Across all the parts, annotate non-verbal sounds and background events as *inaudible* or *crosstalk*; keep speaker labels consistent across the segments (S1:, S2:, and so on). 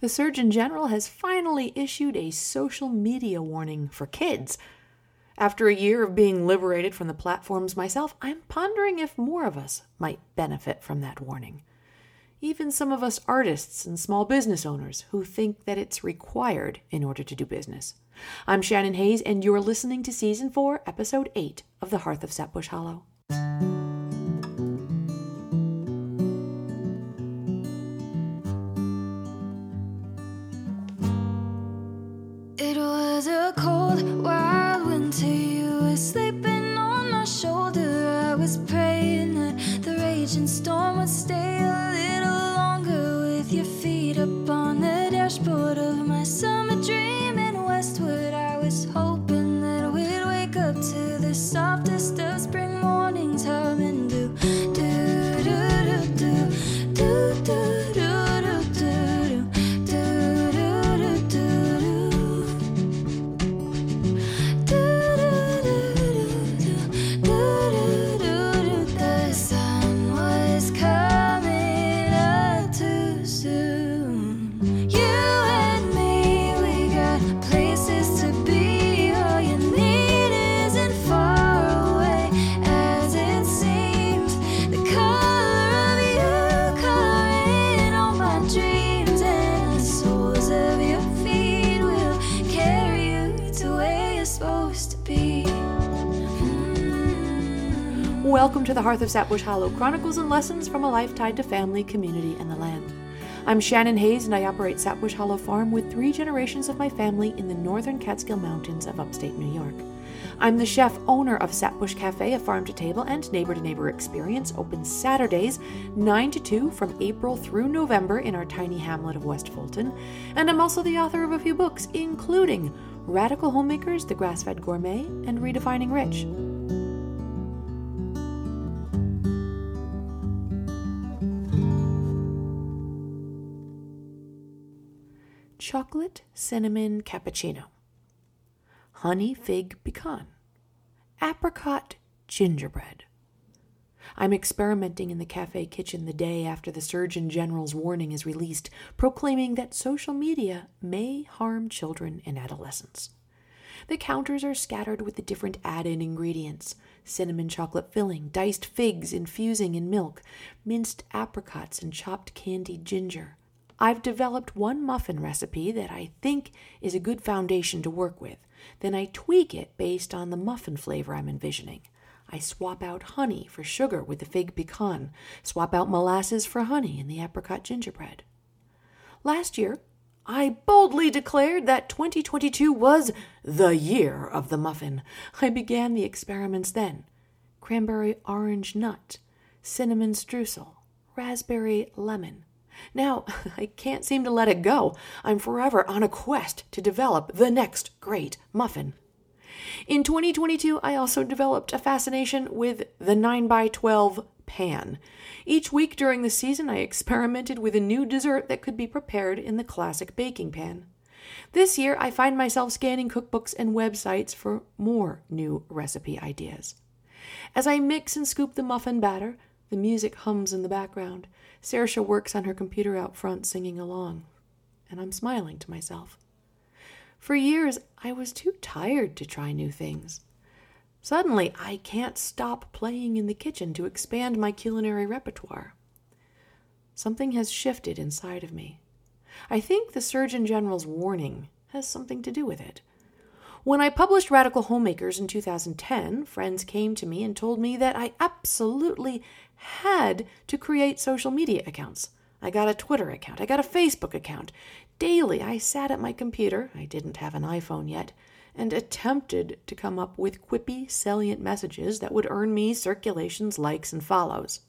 S1: the Surgeon General has finally issued a social media warning for kids. After a year of being liberated from the platforms myself, I'm pondering if more of us might benefit from that warning. Even some of us artists and small business owners who think that it's required in order to do business. I'm Shannon Hayes, and you're listening to Season 4, Episode 8 of The Hearth of Sapbush Hollow. Welcome to the Hearth of Sapbush Hollow Chronicles and Lessons from a Life Tied to Family, Community, and the Land. I'm Shannon Hayes, and I operate Sapbush Hollow Farm with three generations of my family in the northern Catskill Mountains of upstate New York. I'm the chef owner of Sapbush Cafe, a farm to table and neighbor to neighbor experience, open Saturdays 9 to 2 from April through November in our tiny hamlet of West Fulton. And I'm also the author of a few books, including Radical Homemakers, The Grass Fed Gourmet, and Redefining Rich. Chocolate cinnamon cappuccino, honey fig pecan, apricot gingerbread. I'm experimenting in the cafe kitchen the day after the Surgeon General's warning is released, proclaiming that social media may harm children and adolescents. The counters are scattered with the different add in ingredients cinnamon chocolate filling, diced figs infusing in milk, minced apricots, and chopped candied ginger. I've developed one muffin recipe that I think is a good foundation to work with. Then I tweak it based on the muffin flavor I'm envisioning. I swap out honey for sugar with the fig pecan, swap out molasses for honey in the apricot gingerbread. Last year, I boldly declared that 2022 was the year of the muffin. I began the experiments then cranberry orange nut, cinnamon streusel, raspberry lemon. Now, *laughs* I can't seem to let it go. I'm forever on a quest to develop the next great muffin. In 2022, I also developed a fascination with the 9x12 pan. Each week during the season, I experimented with a new dessert that could be prepared in the classic baking pan. This year, I find myself scanning cookbooks and websites for more new recipe ideas. As I mix and scoop the muffin batter, the music hums in the background. Saoirse works on her computer out front singing along, and I'm smiling to myself. For years, I was too tired to try new things. Suddenly, I can't stop playing in the kitchen to expand my culinary repertoire. Something has shifted inside of me. I think the Surgeon General's warning has something to do with it. When I published Radical Homemakers in 2010, friends came to me and told me that I absolutely had to create social media accounts. I got a Twitter account, I got a Facebook account. Daily, I sat at my computer, I didn't have an iPhone yet, and attempted to come up with quippy, salient messages that would earn me circulations, likes, and follows.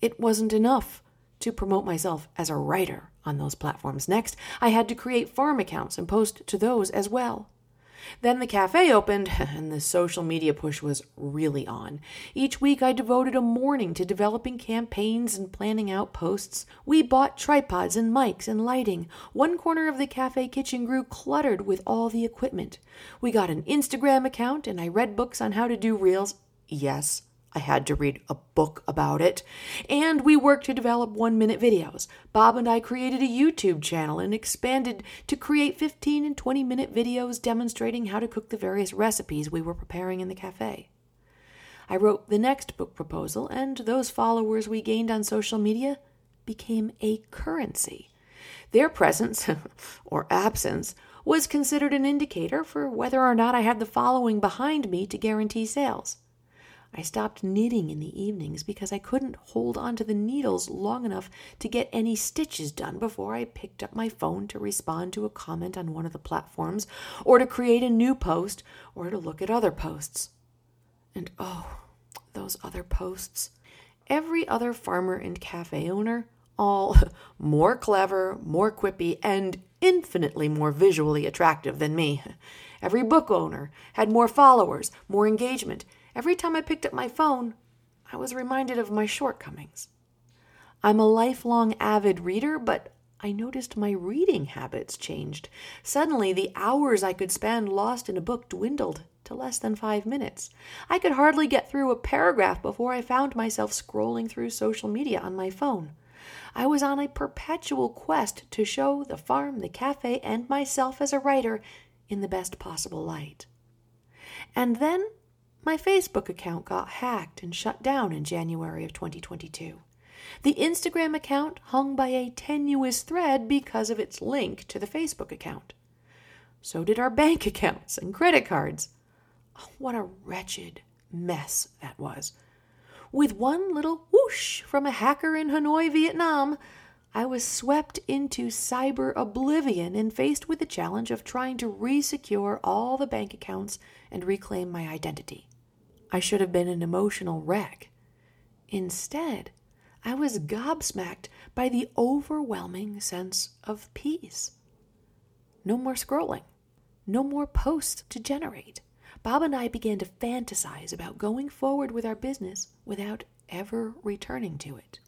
S1: It wasn't enough to promote myself as a writer on those platforms. Next, I had to create farm accounts and post to those as well. Then the cafe opened, *laughs* and the social media push was really on. Each week, I devoted a morning to developing campaigns and planning out posts. We bought tripods and mics and lighting. One corner of the cafe kitchen grew cluttered with all the equipment. We got an Instagram account, and I read books on how to do reels. Yes, I had to read a book about it. And we worked to develop one minute videos. Bob and I created a YouTube channel and expanded to create 15 and 20 minute videos demonstrating how to cook the various recipes we were preparing in the cafe. I wrote the next book proposal, and those followers we gained on social media became a currency. Their presence, *laughs* or absence, was considered an indicator for whether or not I had the following behind me to guarantee sales. I stopped knitting in the evenings because I couldn't hold onto the needles long enough to get any stitches done before I picked up my phone to respond to a comment on one of the platforms, or to create a new post, or to look at other posts. And oh, those other posts. Every other farmer and cafe owner, all *laughs* more clever, more quippy, and infinitely more visually attractive than me. Every book owner had more followers, more engagement, Every time I picked up my phone, I was reminded of my shortcomings. I'm a lifelong avid reader, but I noticed my reading habits changed. Suddenly, the hours I could spend lost in a book dwindled to less than five minutes. I could hardly get through a paragraph before I found myself scrolling through social media on my phone. I was on a perpetual quest to show the farm, the cafe, and myself as a writer in the best possible light. And then my Facebook account got hacked and shut down in January of 2022. The Instagram account hung by a tenuous thread because of its link to the Facebook account. So did our *laughs* bank accounts and credit cards. Oh, what a wretched mess that was. With one little whoosh from a hacker in Hanoi, Vietnam, I was swept into cyber oblivion and faced with the challenge of trying to resecure all the bank accounts and reclaim my identity. I should have been an emotional wreck. Instead, I was gobsmacked by the overwhelming sense of peace. No more scrolling, no more posts to generate. Bob and I began to fantasize about going forward with our business without ever returning to it.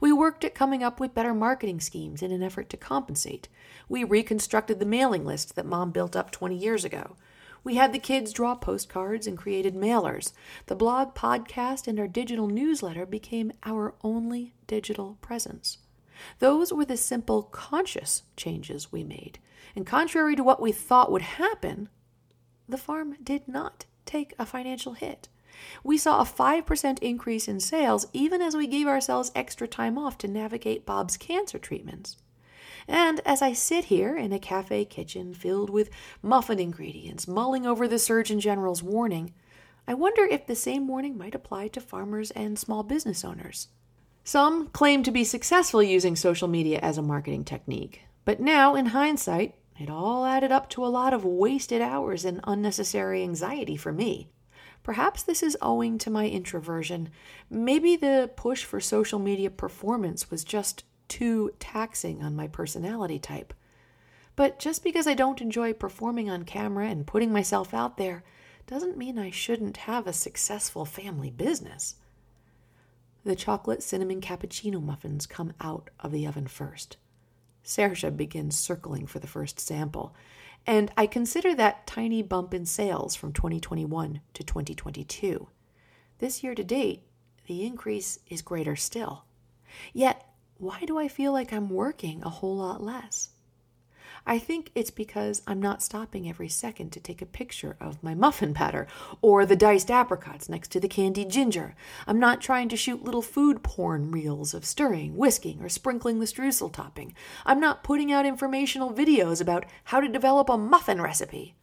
S1: We worked at coming up with better marketing schemes in an effort to compensate. We reconstructed the mailing list that Mom built up 20 years ago. We had the kids draw postcards and created mailers. The blog, podcast, and our digital newsletter became our only digital presence. Those were the simple, conscious changes we made. And contrary to what we thought would happen, the farm did not take a financial hit. We saw a 5% increase in sales even as we gave ourselves extra time off to navigate Bob's cancer treatments. And as I sit here in a cafe kitchen filled with muffin ingredients, mulling over the Surgeon General's warning, I wonder if the same warning might apply to farmers and small business owners. Some claim to be successful using social media as a marketing technique, but now, in hindsight, it all added up to a lot of wasted hours and unnecessary anxiety for me. Perhaps this is owing to my introversion. Maybe the push for social media performance was just too taxing on my personality type. But just because I don't enjoy performing on camera and putting myself out there doesn't mean I shouldn't have a successful family business. The chocolate cinnamon cappuccino muffins come out of the oven first. Saoirse begins circling for the first sample, and I consider that tiny bump in sales from 2021 to 2022. This year to date, the increase is greater still. Yet why do I feel like I'm working a whole lot less? I think it's because I'm not stopping every second to take a picture of my muffin batter or the diced apricots next to the candied ginger. I'm not trying to shoot little food porn reels of stirring, whisking, or sprinkling the streusel topping. I'm not putting out informational videos about how to develop a muffin recipe.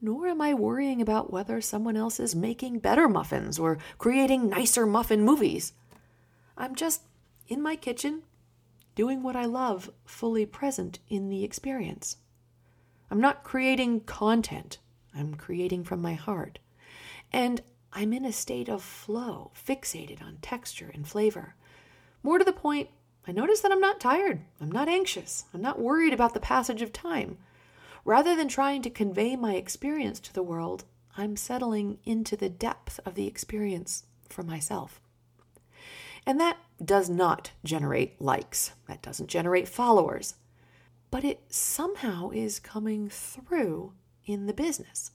S1: Nor am I worrying about whether someone else is making better muffins or creating nicer muffin movies. I'm just in my kitchen, doing what I love, fully present in the experience. I'm not creating content, I'm creating from my heart. And I'm in a state of flow, fixated on texture and flavor. More to the point, I notice that I'm not tired, I'm not anxious, I'm not worried about the passage of time. Rather than trying to convey my experience to the world, I'm settling into the depth of the experience for myself. And that does not generate likes, that doesn't generate followers, but it somehow is coming through in the business.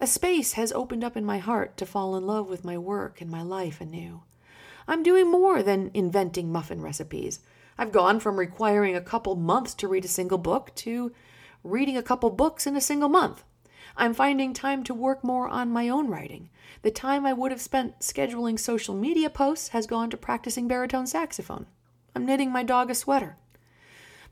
S1: A space has opened up in my heart to fall in love with my work and my life anew. I'm doing more than inventing muffin recipes. I've gone from requiring a couple months to read a single book to reading a couple books in a single month. I'm finding time to work more on my own writing. The time I would have spent scheduling social media posts has gone to practicing baritone saxophone. I'm knitting my dog a sweater.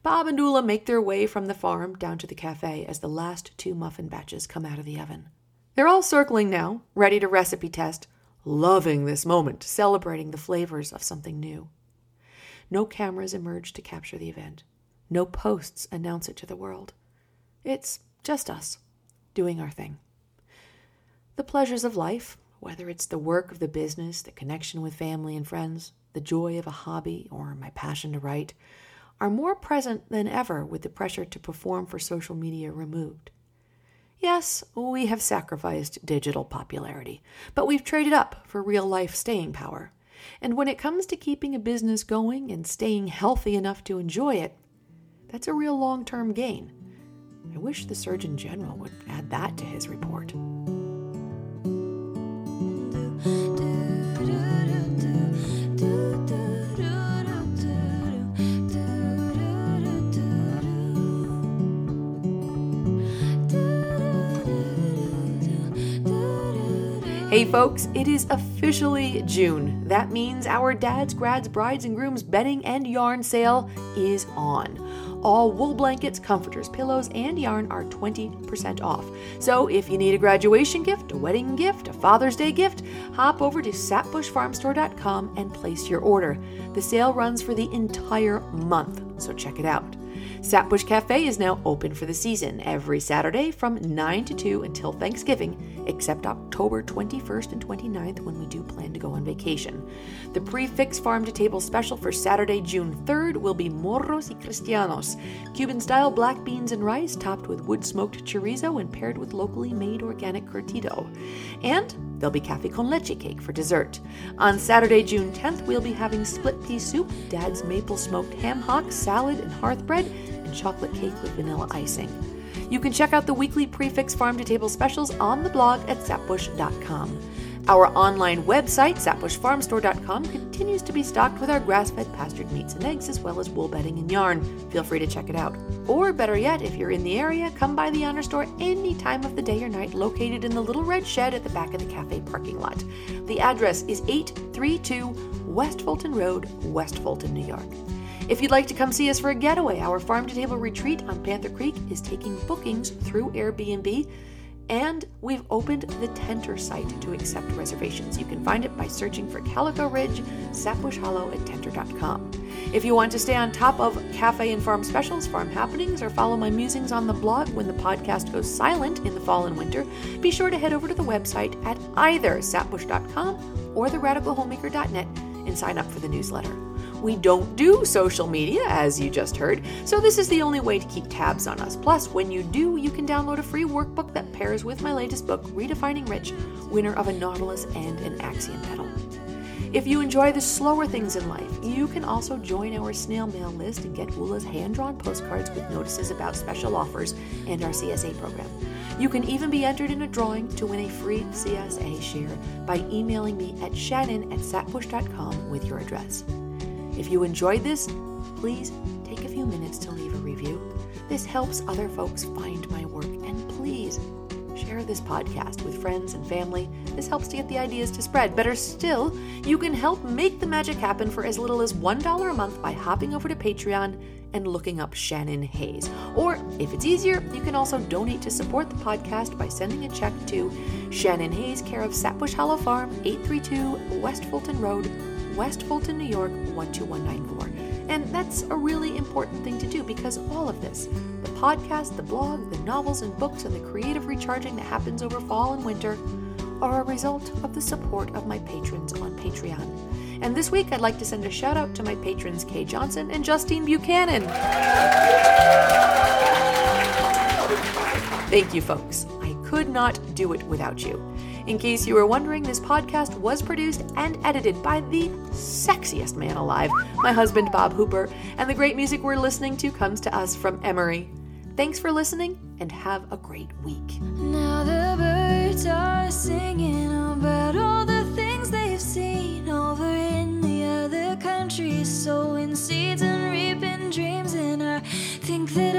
S1: Bob and Dula make their way from the farm down to the cafe as the last two muffin batches come out of the oven. They're all circling now, ready to recipe test, loving this moment, celebrating the flavors of something new. No cameras emerge to capture the event. No posts announce it to the world. It's just us, doing our thing. The pleasures of life, whether it's the work of the business, the connection with family and friends, the joy of a hobby, or my passion to write, are more present than ever with the pressure to perform for social media removed. Yes, we have sacrificed digital popularity, but we've traded up for real life staying power. And when it comes to keeping a business going and staying healthy enough to enjoy it, that's a real long term gain. I wish the Surgeon General would add that to his report. Hey folks, it is officially June. That means our dads, grads, brides, and grooms bedding and yarn sale is on. All wool blankets, comforters, pillows, and yarn are 20% off. So if you need a graduation gift, a wedding gift, a Father's Day gift, hop over to sapbushfarmstore.com and place your order. The sale runs for the entire month, so check it out. Sapbush Cafe is now open for the season every Saturday from 9 to 2 until Thanksgiving, except October 21st and 29th when we do plan to go on vacation. The prix fixe farm to table special for Saturday, June 3rd will be moros y cristianos, Cuban style black beans and rice topped with wood smoked chorizo and paired with locally made organic curtido. And There'll be cafe con leche cake for dessert. On Saturday, June 10th, we'll be having split pea soup, dad's maple smoked ham hock, salad, and hearth bread, and chocolate cake with vanilla icing. You can check out the weekly prix fixe farm to table specials on the blog at sapbush.com. Our online website, sapbushfarmstore.com, continues to be stocked with our grass fed pastured meats and eggs, as well as wool bedding and yarn. Feel free to check it out. Or better yet, if you're in the area, come by the honor store any time of the day or night, located in the little red shed at the back of the cafe parking lot. The address is 832 West Fulton Road, West Fulton, New York. If you'd like to come see us for a getaway, our farm to table retreat on Panther Creek is taking bookings through Airbnb. And we've opened the Tentrr site to accept reservations. You can find it by searching for Calico Ridge, Sapbush Hollow at Tentrr.com. If you want to stay on top of cafe and farm specials, farm happenings, or follow my musings on the blog when the podcast goes silent in the fall and winter, be sure to head over to the website at either sapbush.com or theradicalhomemaker.net and sign up for the newsletter. We don't do social media, as you just heard, so this is the only way to keep tabs on us. Plus, when you do, you can download a free workbook that pairs with my latest book, Redefining Rich, winner of a Nautilus and an Axiom medal. If you enjoy the slower things in life, you can also join our snail mail list and get Ula's hand drawn postcards with notices about special offers and our CSA program. You can even be entered in a drawing to win a free CSA share by emailing me at shannon at sapbush.com with your address. If you enjoyed this, please take a few minutes to leave a review. This helps other folks find my work, and please share this podcast with friends and family. This helps to get the ideas to spread. Better still, you can help make the magic happen for as little as $1 a month by hopping over to Patreon and looking up Shannon Hayes. Or if it's easier, you can also donate to support the podcast by sending a check to Shannon Hayes, care of Sapbush Hollow Farm, 832 West Fulton Road, West Fulton, New York 12194. And that's a really important thing to do because all of this the podcast, the blog, the novels and books, and the creative recharging that happens over fall and winter are a result of the support of my patrons on Patreon. And this week, I'd like to send a shout out to my patrons Kay Johnson and Justine Buchanan. Thank you, folks. I could not do it without you. In case you were wondering, this podcast was produced and edited by the sexiest man alive, my husband Bob Hooper, and the great music we're listening to comes to us from Emery. Thanks for listening and have a great week.
S2: Now the birds guitar singing about all the things they've seen over in the other countries, sowing seeds and reaping dreams. And I think that